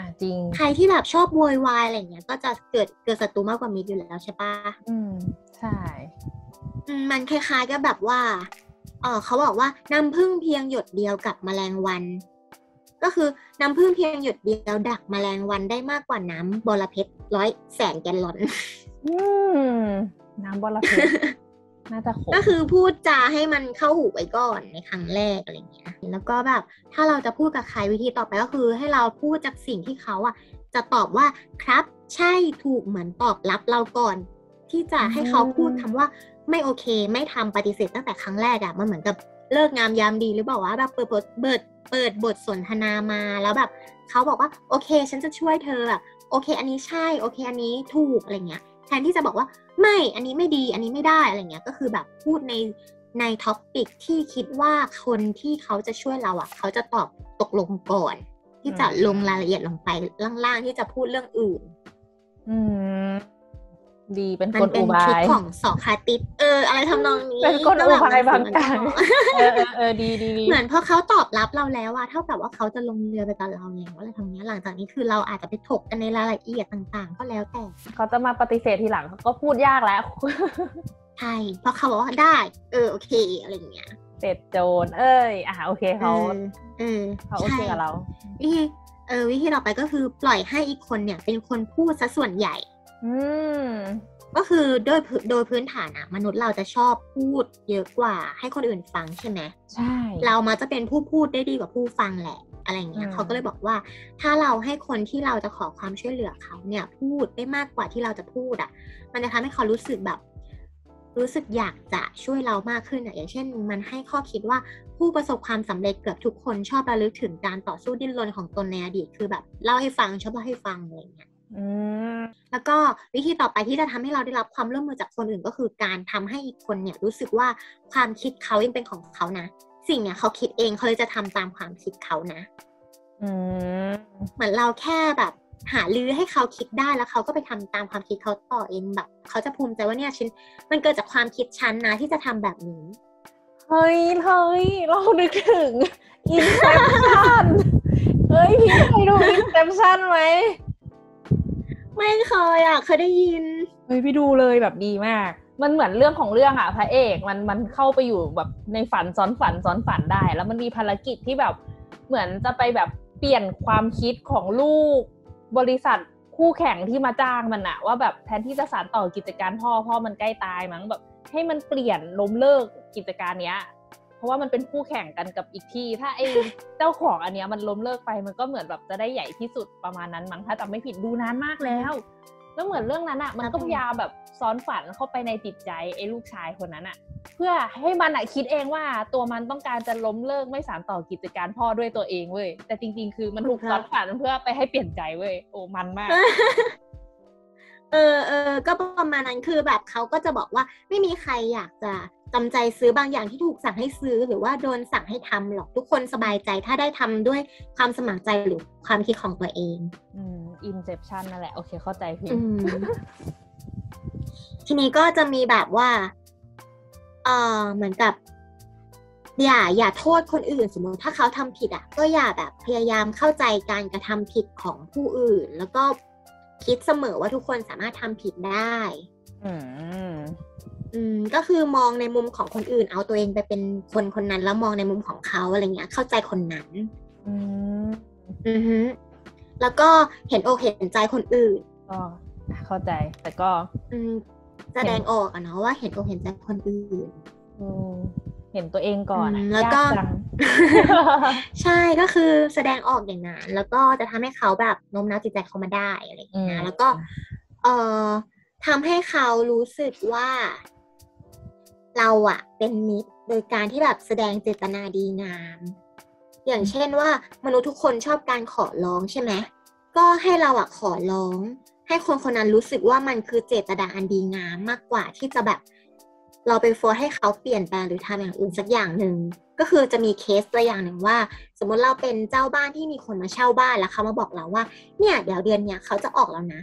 อะจริง ใครที่แบบชอบโวยวายอะไรเงี้ย ก็จะเกิดเกิดศัตรูมากกว่ามิตรอยู่แล้วใช่ปะอืม ใช่อืมมันคล้ายๆกับแบบว่าเออเขาบอกว่าน้ำผึ้งเพียงหยดเดียวกับแมลงวัน ก็คือน้ำผึ้งเพียงหยดเดียวดักแมลงวันได้มากกว่าน้ำบอระเพ็ดร้อยแสนแกลลอน อืม น้ำบอระเพ็ด น่าจะขมก็คือพูดจาให้มันเข้าหูไว้ก่อนในครั้งแรกอะไรเงี้ย แล้วก็แบบถ้าเราจะพูดกับใครวิธีต่อไปก็คือ ให้เราพูดจากสิ่งที่เขาอะ จะตอบว่าครับใช่ถูกเหมือนตอบรับเราก่อน ที่จะให้เขาพูดคำว่าไม่โอเค ไม่ทำปฏิเสธตั้งแต่ครั้งแรกอะมันเหมือนกับเลิกงามยามดีหรือเปล่าว่าแบบเปิดบทเปิดเปิดบทสนทนามาแล้วแบบเขาบอกว่าโอเค ฉันจะช่วยเธอแบบโอเค อันนี้ใช่โอเค อันนี้ถูกอะไรเงี้ยแทนที่จะบอกว่า ไม่อันนี้ไม่ดีอันนี้ไม่ได้อะไรเงี้ยก็คือแบบพูดในในท็อปิกที่คิดว่าคนที่เขาจะช่วยเราอะ เขาจะตอบตกลงก่อน ที่จะลงรายละเอียดลงไปล่างๆที่จะพูดเรื่องอื่น อืม ดีเป็นมัคนเป็อุนบาทริคยของสองคาติสเอออะไรทำนองนี้เป็นคนก็อุแบบบายบางมันอย่างก็เออเออเออดีดีดีเหมือนพอเขาตอบรับเราแล้วอะเท่ากับว่าเขาจะลงเรือไปกับเราแล้วอะไรทำเนี้ยหลังจากนี้คือเราอาจจะไปถกกันในรายละเอียดต่างๆ ก็แล้วแต่เขาจะมาปฏิเสธทีหลังก็พูดยากแล้วใช่เพราะเขาบอกว่าได้ เออโอเคอะไรอย่างเงี้ยเสร็จโจรเอ้ยอะโอเคเขาออเออเขาโอเคใช่กับเราวิธีเออวิธีต่อไปก็คือปล่อยให้อีกคนเนี่ย เป็นคนพูดซะส่วนใหญ่ อืม ก็คือโดยพื้นโดยพื้นฐานอะมนุษย์เราจะชอบพูดเยอะกว่าให้คนอื่นฟังใช่ไหมใช่ เรามาจะเป็นผู้พูดได้ดีกว่าผู้ฟังแหละอะไรเงี้อืยมเขาก็เลยบอกว่า ถ้าเราให้คนที่เราจะขอความช่วยเหลือเขาเนี่ย พูดได้มากกว่าที่เราจะพูดอะมันจะทำให้เขารู้สึกแบบ รู้สึกอยากจะช่วยเรามากขึ้นอะอย่างเช่น มันให้ข้อคิดว่าผู้ประสบความสำเร็จเกือบทุกคนชอบระลึกถึงการต่อสู้ดิ้นรนของตนในอดีตคือแบบเล่าให้ฟังชอบเล่าให้ฟังอะไรเงี้ยอืม แล้วก็วิธีต่อไปที่จะทำให้เราได้รับความร่วมมือจากคนอื่นก็คือการทำให้อีกคนเนี่ยรู้สึกว่าความคิดเขายังเป็นของเขานะ สิ่งเนี่ยเขาคิดเองเขาเลยจะทำตามความคิดเขานะอืมเหมือนเราแค่แบบ หาลือให้เขาคิดได้แล้วเขาก็ไปทำตามความคิดเขาต่อเองแบบเขาจะภูมิใจว่าเนี่ยฉันมันเกิดจากความคิดฉันนะที่จะทำแบบนี้เฮ้ยเฮ้ยเรานึกถึง Inception เฮ้ยพี่เคยดู Inception ไหม ไม่เคยอะ เคยได้ยินเฮ้ยพี่ดูเลยแบบดีมาก มันเหมือนเรื่องของเรื่องอะพระเอกมันมันเข้าไปอยู่แบบในฝันซ้อนฝันซ้อนฝันได้ แล้วมันมีภารกิจที่แบบเหมือนจะไปแบบเปลี่ยนความคิดของลูกบริษัทคู่แข่งที่มาจ้างมันอะว่าแบบแทนที่จะสานต่อกิจการพ่อพ่อมันใกล้ตายมั้งแบบ ให้มันเปลี่ยนล้มเลิกกิจการเนี้ย เพราะว่ามันเป็นคู่แข่งกันกับอีกที่ ถ้าไอ้เจ้าของอันเนี้ยมันล้มเลิกไปมันก็เหมือนแบบจะได้ใหญ่ที่สุดประมาณนั้นมั้งถ้าจำไม่ผิดดูนานมากแล้ว แล้วเหมือนเรื่องนั้นอะมันก็พยายามแบบซ้อนฝันเข้าไปในจิตใจไอ้ลูกชายคนนั้นอะเพื่อให้มันอะคิดเองว่าตัวมันต้องการจะล้มเลิกไม่สานต่อกิจการพ่อด้วยตัวเองเว้ยแต่จริง ๆ คือมันถูกซ้อนฝันเพื่อไปให้เปลี่ยนใจเว้ยโอ้มันมากเออเออก็ประมาณนั้นคือแบบเขาก็จะบอกว่าไม่มีใครอยากจะ จำใจซื้อบางอย่างที่ถูกสั่งให้ซื้อ หรือว่าโดนสั่งให้ทำหรอกทุกคนสบายใจถ้าได้ทำด้วยความสมัครใจหรือความคิดของตัวเองอืม Inception นั่นแหละ โอเคเข้าใจพี่อืมทีนี้ก็จะมีแบบว่า เออเหมือนกับ อย่า อย่าโทษคนอื่นสมมติถ้าเขาทำผิดอะ ก็อย่าแบบพยายามเข้าใจการกระทำผิดของผู้อื่น แล้วก็คิดเสมอว่าทุกคนสามารถทำผิดได้ อืม อืมก็คือมองในมุมของคนอื่น เอาตัวเองไปเป็นคนคนนั้น แล้วมองในมุมของเขาอะไรเงี้ย เข้าใจคนนั้น อืมอือฮึแล้วก็เห็นอกเห็นใจคนอื่นก็เข้าใจแต่ก็ อืมแสดงออกอะเนาะว่าเห็นอกเห็นใจคนอื่นอืมเห็นตัวเองก่อนอะอืมแล้วก็ยาจังใช่ก็คือแสดงออกอย่างนั้นแล้วก็จะทำให้เขาแบบโน้มน้าวจิตใจเขามาได้อะไรอย่างเงี้อืยมแล้วก็ เอ่อทำให้เขารู้สึกว่า เราอะเป็นมิตรโดยการที่แบบแสดงเจตนาดีงาม อย่างเช่นว่ามนุษย์ทุกคนชอบการขอร้องใช่ไหมก็ให้เราอะขอร้อง ให้คนคนนั้นรู้สึกว่ามันคือเจตนาอันดีงามมากกว่าที่จะแบบ เราไปโฟร์ให้เขาเปลี่ยนแปลงหรือทำอย่างอื่นสักอย่างหนึ่งก็คือจะมีเคสตัวอย่างหนึ่งว่า สมมติเราเป็นเจ้าบ้านที่มีคนมาเช่าบ้านแล้วเขามาบอกเราว่า เนี่ยเดี๋ยวเดือนเนี้ยเขาจะออกแล้วนะ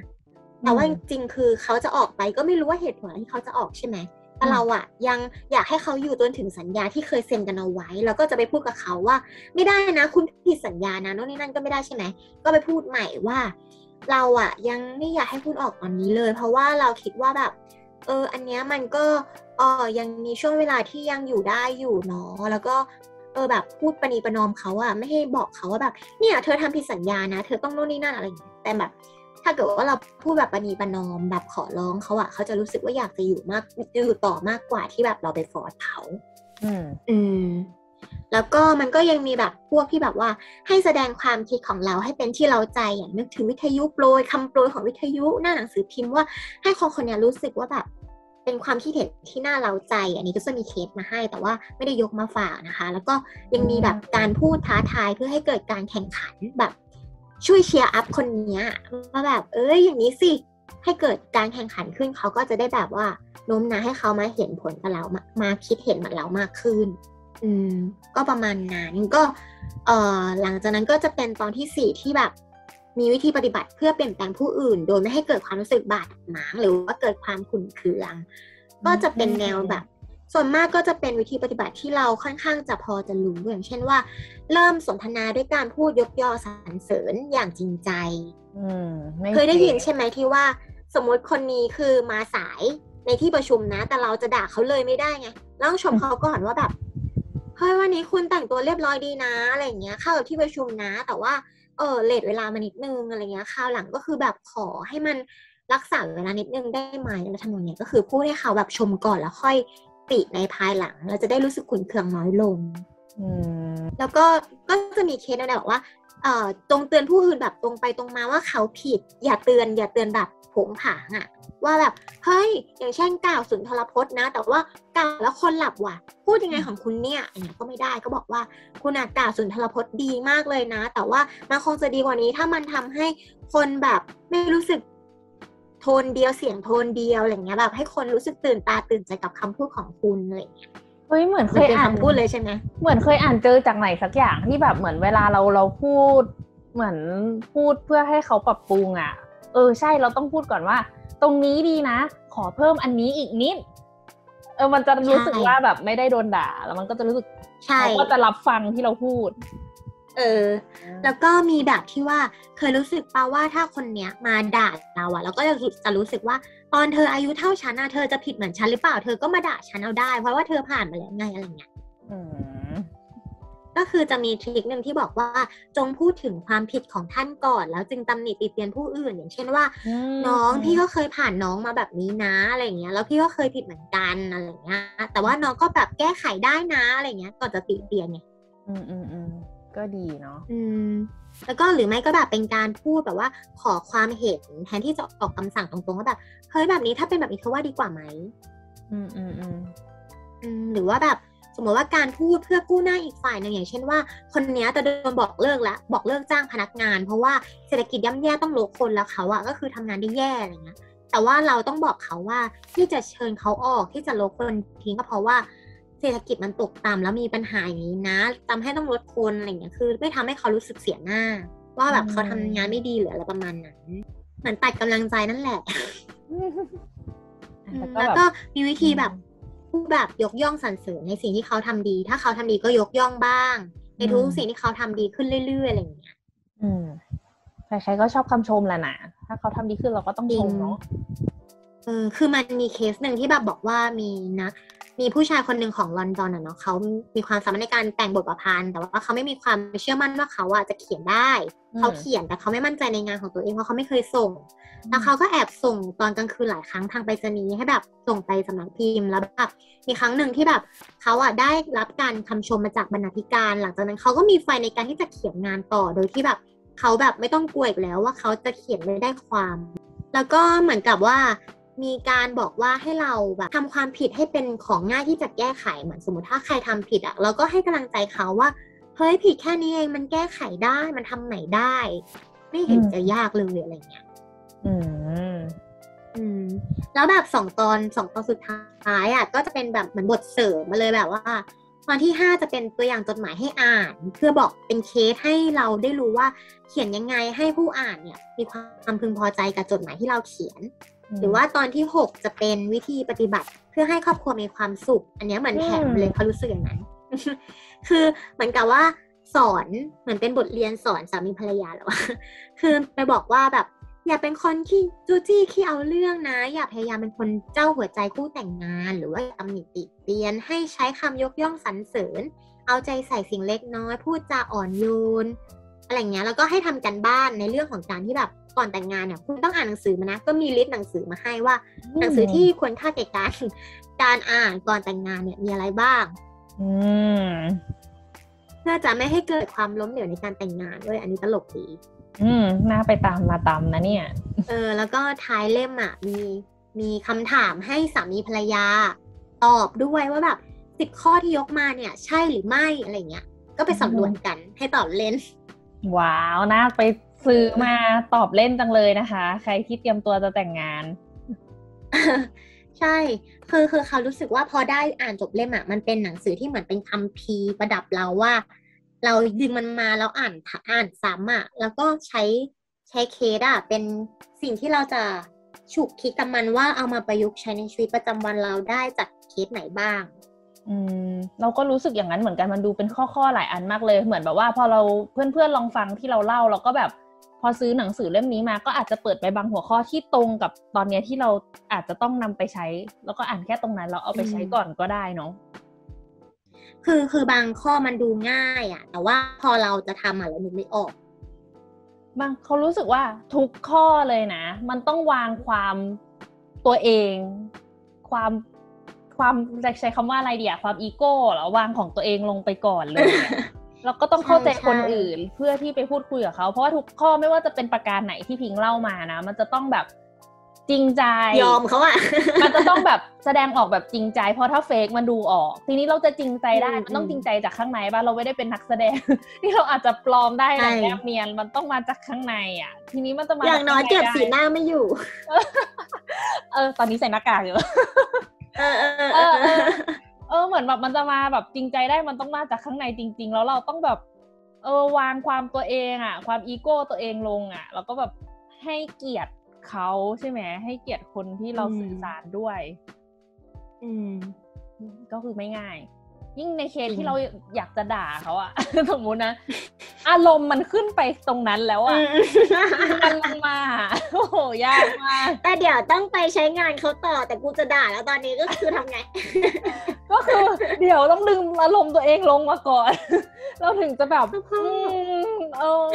แต่ว่าจริงๆคือเขาจะออกไปก็ไม่รู้ว่าเหตุผลอะไรที่เขาจะออกใช่ไหม แต่เราอะยังอยากให้เขาอยู่จนถึงสัญญาที่เคยเซ็นกันเอาไว้ แล้วก็จะไปพูดกับเขาว่า ไม่ได้นะ คุณผิดสัญญานะโน่นนี่นั่นก็ไม่ได้ใช่ไหมก็ไปพูดใหม่ว่า เราอะยังไม่อยากให้คุณออกตอนนี้เลย เพราะว่าเราคิดว่าแบบเอออันเนี้ยมันก็เออยังมีช่วงเวลาที่ยังอยู่ได้อยู่เนาะแล้วก็เออแบบพูดประนีประนอมเขาอะไม่ให้บอกเขาว่าแบบเนี่ย เธอทำผิดสัญญานะ เธอต้องโน่นนี่นั่นอะไรอย่างเงี้ยแต่แบบ ถ้าเกิดว่าเราพูดแบบประนีประนอมแบบขอร้องเขาอะเขาจะรู้สึกว่าอยากจะอยู่มากอยู่ต่อมากกว่าที่แบบเราไปฟอร์สเขาอืมอืมแล้วก็มันก็ยังมีแบบพวกที่แบบว่าให้แสดงความคิดของเราให้เป็นที่เราใจอย่างนึกถึงวิทยุโปรยคำโปรยของวิทยุหน้าหนังสือพิมพ์ว่าให้คนคนนี้รู้สึกว่าแบบเป็นความคิดเห็นที่น่าเราใจ อันนี้ก็จะมีเคสมาให้ แต่ว่าไม่ได้ยกมาฝากนะคะ แล้วก็ยังมีแบบการพูดท้าทายเพื่อให้เกิดการแข่งขันแบบ ช่วยเชียร์อัพคนเนี้ยว่าแบบ เอ้ยอย่างนี้สิให้เกิดการแข่งขันขึ้นเขาก็จะได้แบบว่าโน้มน้าวให้เขามาเห็นผลกับเรามามาคิดเห็นเหมือนเรามากขึ้น อืม ก็ประมาณนั้นก็เอ่อหลังจากนั้นก็จะเป็นตอนที่สี่ที่แบบ มีวิธีปฏิบัติเพื่อเปลี่ยนแปลงผู้อื่น โดยไม่ให้เกิดความรู้สึกบาดหมางหรือว่าเกิดความขุ่นเคือง ก็จะเป็นแนวแบบ ส่วนมากก็จะเป็นวิธีปฏิบัติที่เราค่อนข้างจะพอจะรู้อย่างเช่นว่า เริ่มสนทนาด้วยการพูดยกย่อสรรเสริญอย่างจริงใจอืมม่เคยได้ยินจ็บใช่ไหมที่ว่า สมมติคนนี้คือมาสายในที่ประชุมนะ แต่เราจะด่าเขาเลยไม่ได้ไงเราต้องชมเขาก่อนว่าแบบเฮ้ยวันนี้คุณแต่งตัวเรียบร้อยดีนะอะไรอย่างเงี้ยเข้ากับที่ประชุมนะ แต่ว่าเออเลทเวลามานิดนึงอะไรเงี้ยคราวหลังก็คือแบบขอให้มันรักษาเวลานิดนึงได้ไหมแล้วทำนองเนี้ยก็คือพูดให้เขาแบบชมก่อนแล้วค่อย ติในภายหลัง เราจะได้รู้สึกขุนเคืองน้อยลงอืมแล้วก็ก็จะมีเคสนะบอกว่าเอ่อตรงเตือนผู้อื่นแบบตรงไปตรงมาว่าเขาผิด อย่าเตือน อย่าเตือนแบบผงผางอะว่าแบบเฮ้ยอย่างเช่นกล่าวสุนทรพจน์นะ แต่ว่ากล่าวแล้วคนหลับว่ะ พูดยังไงของคุณเนี่ยอันนี้ก็ไม่ได้ก็บอกว่าคุณอากล่าวสุนทรพจน์ดีมากเลยนะ แต่ว่ามันคงจะดีกว่านี้ถ้ามันทำให้คนแบบไม่รู้สึก โทนเดียวเสียงโทนเดียวอะไรเงี้ยแบบให้คนรู้สึกตื่นตาตื่นใจกับคำพูดของคุณอะไรเงี้ยเฮ้ยเหมือนเคมันยเป็นอ่านคำพูดเลยใช่ไหมเหมือนเคยอ่านเจอจากไหนสักอย่างที่แบบเหมือนเวลาเราเราพูด เหมือนพูดเพื่อให้เขาปรับปรุงอะ เออใช่เราต้องพูดก่อนว่า ตรงนี้ดีนะ ขอเพิ่มอันนี้อีกนิดเออมันจะรู้สึกใช่ว่าแบบไม่ได้โดนด่า แล้วมันก็จะรู้สึกใช่เขาก็จะรับฟังที่เราพูด เออ แล้วก็มีแบบที่ว่าเคยรู้สึกป่าว่าถ้าคนเนี้ยมาด่าเราอะเราก็จะจะรู้สึกว่าตอนเธออายุเท่าฉันอะเธอจะผิดเหมือนฉันหรือเปล่าเธอก็มาด่าฉันเอาได้ เพราะว่าเธอผ่านมาแล้วไงอะไรเงี้ยอืมก็คือจะมีทริคหนึ่งที่บอกว่าจงพูดถึงความผิดของท่านก่อน แล้วจึงตำหนิติเตียนผู้อื่น อย่างเช่นว่ามน้องพี่ก็เคยผ่านน้องมาแบบนี้นะอะไรเงี้ยแล้วพี่ก็เคยผิดเหมือนกันอะไรเงี้ยแต่ว่าน้องก็แบบแก้ไขได้นะอะไรเงี้ยก่อนจะติเตียนไงอืมอืมอืม ก็ดีเนาะอืม แล้วก็หรือไม่ก็แบบเป็นการพูดแบบว่า ขอความเห็นแทนที่จะออกคำสั่งตรงๆว่าแบบเฮ้ยแบบนี้ถ้าเป็นแบบนี้เธอว่าดีกว่าไหมอืมอืมอืมอืมหรือว่าแบบสมมติว่าการพูดเพื่อกู้หน้าอีกฝ่ายหนึ่งอย่างเช่นว่า คนเนี้ยจะโดนบอกเลิกแล้วบอกเลิกจ้างพนักงาน เพราะว่าเศรษฐกิจย่ำแย่ต้องลดคนแล้วเขาอะก็คือทำงานได้แย่อะไรเงี้ยแต่ว่าเราต้องบอกเขาว่าที่จะเชิญเขาออกที่จะลดคนทิ้งก็เพราะว่า เศรษฐกิจมันตกต่ำแล้วมีปัญหาอย่างนี้นะทำให้ต้องลดคนอะไรเงี้ยคือไม่ทำให้เขารู้สึกเสียหน้า ว่าแบบเขาทำงานไม่ดีหรืออะไรประมาณนั้นเหมือนตัดกำลังใจนั่นแหละแต่แล้วบบก็มีวิธีแบบพูดแบบยกย่องสรรเสริญในสิ่งที่เขาทำดี ถ้าเขาทำดีก็ยกย่องบ้าง ในทุกสิ่งที่เขาทำดีขึ้นเรื่อยๆอะไรอย่างเงี้ยอืมใครๆก็ชอบคำชมแหละนะถ้าเขาทำดีขึ้นเราก็ต้องชมเนาะเออคือมันมีเคสหนึ่งที่แบบบอกว่ามีนัก มีผู้ชายคนหนึ่งของลอนดอนอะเนาะเขามีความสามารถในการแต่งบทประพันธ์ แต่ว่าเขาไม่มีความเชื่อมั่นว่าเขาอะจะเขียนได้อืมเขาเขียนแต่เขาไม่มั่นใจในงานของตัวเองเพราะเขาไม่เคยส่ง แล้วเขาก็แอบส่งตอนกลางคืนหลายครั้งทางไปรษณีย์ให้แบบส่งไปสำนักพิมพ์แล้วแบบมีครั้งหนึ่งที่แบบเขาอะได้รับการคำชมมาจากบรรณาธิการ หลังจากนั้นเขาก็มีไฟในการที่จะเขียนงานต่อโดยที่แบบเขาแบบไม่ต้องกลัวอีกแล้วว่าเขาจะเขียนไม่ได้ความ แล้วก็เหมือนกับว่า มีการบอกว่าให้เราแบบทำความผิดให้เป็นของง่ายที่จะแก้ไขเหมือนสมมติถ้าใครทำผิดอะเราก็ให้กำลังใจเขาว่าเฮ้ยผิดแค่นี้เองมันแก้ไขได้มันทำใหม่ได้ ไม่เห็นจะยากเลยอะไรเงี้ย อืม อืมแล้วแบบสองตอนสองตอนสุดท้ายอะก็จะเป็นแบบเหมือนบทเสริมมาเลยแบบว่าตอนที่ห้าจะเป็นตัวอย่างจดหมายให้อ่าน เพื่อบอกเป็นเคสให้เราได้รู้ว่าเขียนยังไงให้ผู้อ่านเนี่ย มีความพึงพอใจกับจดหมายที่เราเขียน หรือว่าตอนที่ 6 จะเป็นวิธีปฏิบัติเพื่อให้ครอบครัวมีความสุข อันเนี้ยเหมือนแถมอืมเลยเขารู้สึกอย่างนั้น คือเหมือนกับว่าสอนเหมือนเป็นบทเรียนสอนสามีภรรยาแล้วอะคือไปบอกว่าแบบ อย่าเป็นคนขี้จู้จี้ขี้เอาเรื่องนะ อย่าพยายามเป็นคนเจ้าหัวใจคู่แต่งงาน หรือว่าตำหนิติเตียนให้ใช้คำยกย่องสรรเสริญ เอาใจใส่สิ่งเล็กน้อย พูดจาอ่อนโยน อะไรอย่างเงี้ยแล้วก็ให้ทำกันบ้านในเรื่องของการที่แบบก่อนแต่งงานเนี่ยคุณต้องอ่านหนังสือมานะ ก็มีลิสต์หนังสือมาให้ว่า หนังสือที่ควรค่าแก่การการอ่านก่อนแต่งงานเนี่ยมีอะไรบ้างอืมเพื่อจะไม่ให้เกิดความล้มเหลวในการแต่งงานด้วยอันนี้ตลกดี อืมน่าไปตามมาตามนะเนี่ย เออ แล้วก็ท้ายเล่มอะมีมีคำถามให้สามีภรรยา ตอบด้วยว่าแบบสิบข้อที่ยกมาเนี่ย ใช่หรือไม่อะไรเงี้ย ก็ไปสำรวจกันให้ตอบเล่น ว้าวน่าไปซื้อมาตอบเล่นจังเลยนะคะ ใครที่เตรียมตัวจะแต่งงาน ใช่ คือคือเขารู้สึกว่าพอได้อ่านจบเล่มอะมันเป็นหนังสือที่เหมือนเป็นคัมภีร์ประดับเราว่า เราดึงมันมาแล้วอ่านอ่านซ้ำอะแล้วก็ใช้ใช้เคสอะเป็นสิ่งที่เราจะฉุกคิดกับมันว่าเอามาประยุกต์ใช้ในชีวิตประจำวันเราได้จากเคสไหนบ้าง เราก็รู้สึกอย่างนั้นเหมือนกันมันดูเป็นข้อๆหลายอันมากเลย เหมือนแบบว่าพอเราเพื่อนๆลองฟังที่เราเล่าเราก็แบบพอซื้อหนังสือเล่มนี้มาก็อาจจะเปิดไปบางหัวข้อที่ตรงกับตอนเนี้ยที่เราอาจจะต้องนำไปใช้ แล้วก็อ่านแค่ตรงนั้นเราเอาไปใช้อืมก่อนก็ได้เนาะคือคือบางข้อมันดูง่ายอะแต่ว่าพอเราจะทำอะเรานึกไม่ออก บางเขารู้สึกว่าทุกข้อเลยนะ มันต้องวางความตัวเอง ความ ความจะใช้คำว่าอะไรเดียความอีโก้เหรอวางของตัวเองลงไปก่อนเลยอะแล้วก็ต้องเข้าใจใช่คนใช่อื่นเพื่อที่ไปพูดคุยกับเขา เพราะว่าทุกข้อไม่ว่าจะเป็นประการไหนที่พิงเล่ามานะ มันจะต้องแบบจริงใจ ยอมเขาอะมันจะต้องแบบแสดงออกแบบจริงใจ เพราะถ้าเฟกมันดูออก ทีนี้เราจะจริงใจได้อืมมันต้องอืมจริงใจจากข้างในบ้านเราไม่ได้เป็นนักแสดงที่เราอาจจะปลอมได้ใช่แต่แนบเนียนมันต้องมาจากข้างในอะ ทีนี้มันจะมาอย่างน้อยจเก็บข้งสีได้หน้าไม่อยู่ เออ ตอนนี้ใส่หน้ากากอยู่ เออเออเออเออเหมือนแบบมันจะมาแบบจริงใจได้มันต้องมาจากข้างในจริง ๆ แล้วเราต้องแบบเออวางความตัวเองอะ ความอีโก้ตัวเองลงอะ แล้วก็แบบให้เกียรติเขาใช่ไหมให้เกียรติคนที่เราสื่อสารด้วย อืม ก็คือไม่ง่าย ยิ่งในเคสจริงที่เราอยากจะด่าเขาอะสมมุตินะ อารมณ์มันขึ้นไปตรงนั้นแล้วอะมันลงมาโอ้โหยากมากแต่เดี๋ยวต้องไปใช้งานเขาต่อแต่กูจะด่าแล้วตอนนี้ก็คือทำไง ก็คือเดี๋ยวต้องดึงอารมณ์ตัวเองลงมาก่อน เราถึงจะแบบพ่ออืมเออ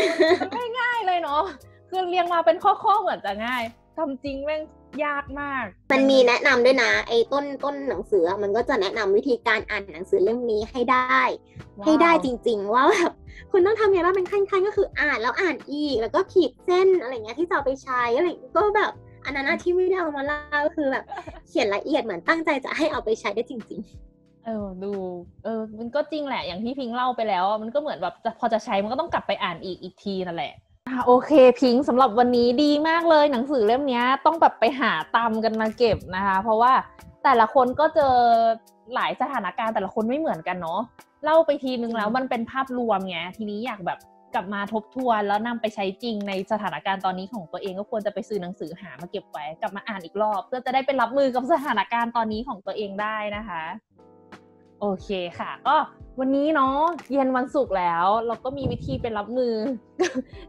มันไม่ง่ายเลยเนาะคือเรียงมาเป็นข้อๆเหมือนจะง่ายทำจริงแม่ง ยากมาก มันมีแนะนำด้วยนะ ไอ้ต้นต้นหนังสืออะมันก็จะแนะนำวิธีการอ่านหนังสือเล่มนี้ให้ได้ว้าวให้ได้จริง ๆ ว่าแบบคุณต้องทำยังไงบ้างเป็นขั้นๆก็คืออ่านแล้วอ่านอีก แล้วก็ขีดเส้นอะไรเงี้ยที่จะเอาไปใช้อะไรอย่างเงี้ยก็แบบอันนั้นอะที่ไม่ได้เอามาเล่าก็คือแบบเขียนละเอียดเหมือนตั้งใจจะให้เอาไปใช้ได้จริงเออดูเออมันก็จริงแหละอย่างที่พิงค์เล่าไปแล้วอะมันก็เหมือนแบบจะพอจะใช้มันก็ต้องกลับไปอ่านอีกอีกทีนั่นแหละอะ โอเคพิงค์สำหรับวันนี้ดีมากเลยหนังสือเล่มเนี้ยต้องแบบไปหาตามกันมาเก็บนะคะ เพราะว่าแต่ละคนก็เจอหลายสถานการณ์แต่ละคนไม่เหมือนกันเนาะเล่าไปทีนึงแล้วมันเป็นภาพรวมไงทีนี้อยากแบบกลับมาทบทวนแล้วนำไปใช้จริงในสถานการณ์ตอนนี้ของตัวเองก็ควรจะไปซื้อหนังสือหามาเก็บไว้กลับมาอ่านอีกรอบ เพื่อจะได้ไปรับมือกับสถานการณ์ตอนนี้ของตัวเองได้นะคะ โอเคค่ะ ก็ วันนี้เนาะเย็นวันศุกร์แล้ว เราก็มีวิธีไปรับมือ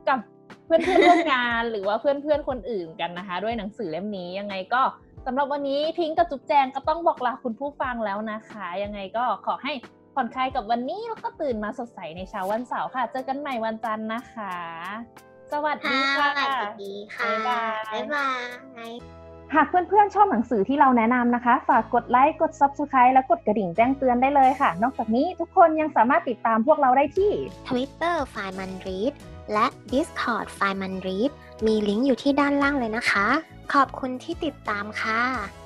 กับเพื่อนเพื่อนๆร่วมงานหรือว่าเพื่อนเพื่อนๆคนอื่นกันนะคะ ด้วยหนังสือเล่มนี้ยังไงก็สำหรับวันนี้พิงค์กับจุ๊บแจงก็ต้องบอกลาคุณผู้ฟังแล้วนะคะ ยังไงก็ขอให้ผ่อนคลายกับวันนี้แล้วก็ตื่นมาสดใสในเช้าวันเสาร์ค่ะ เจอกันใหม่วันจันทร์นะคะ สวัสๆดีค่ะค่ะสวัสดีค่ะ บ๊ายบายบ๊ายบาย หากเพื่อนๆ ชอบหนังสือที่เราแนะนำนะคะ ฝากกดไลค์ กด Subscribe และกดกระดิ่งแจ้งเตือนได้เลยค่ะ นอกจากนี้ทุกคนยังสามารถติดตามพวกเราได้ที่ Twitter f i มันรีดและ Discord f i มันรีดมีลิงก์อยู่ที่ด้านล่างเลยนะคะ ขอบคุณที่ติดตามค่ะ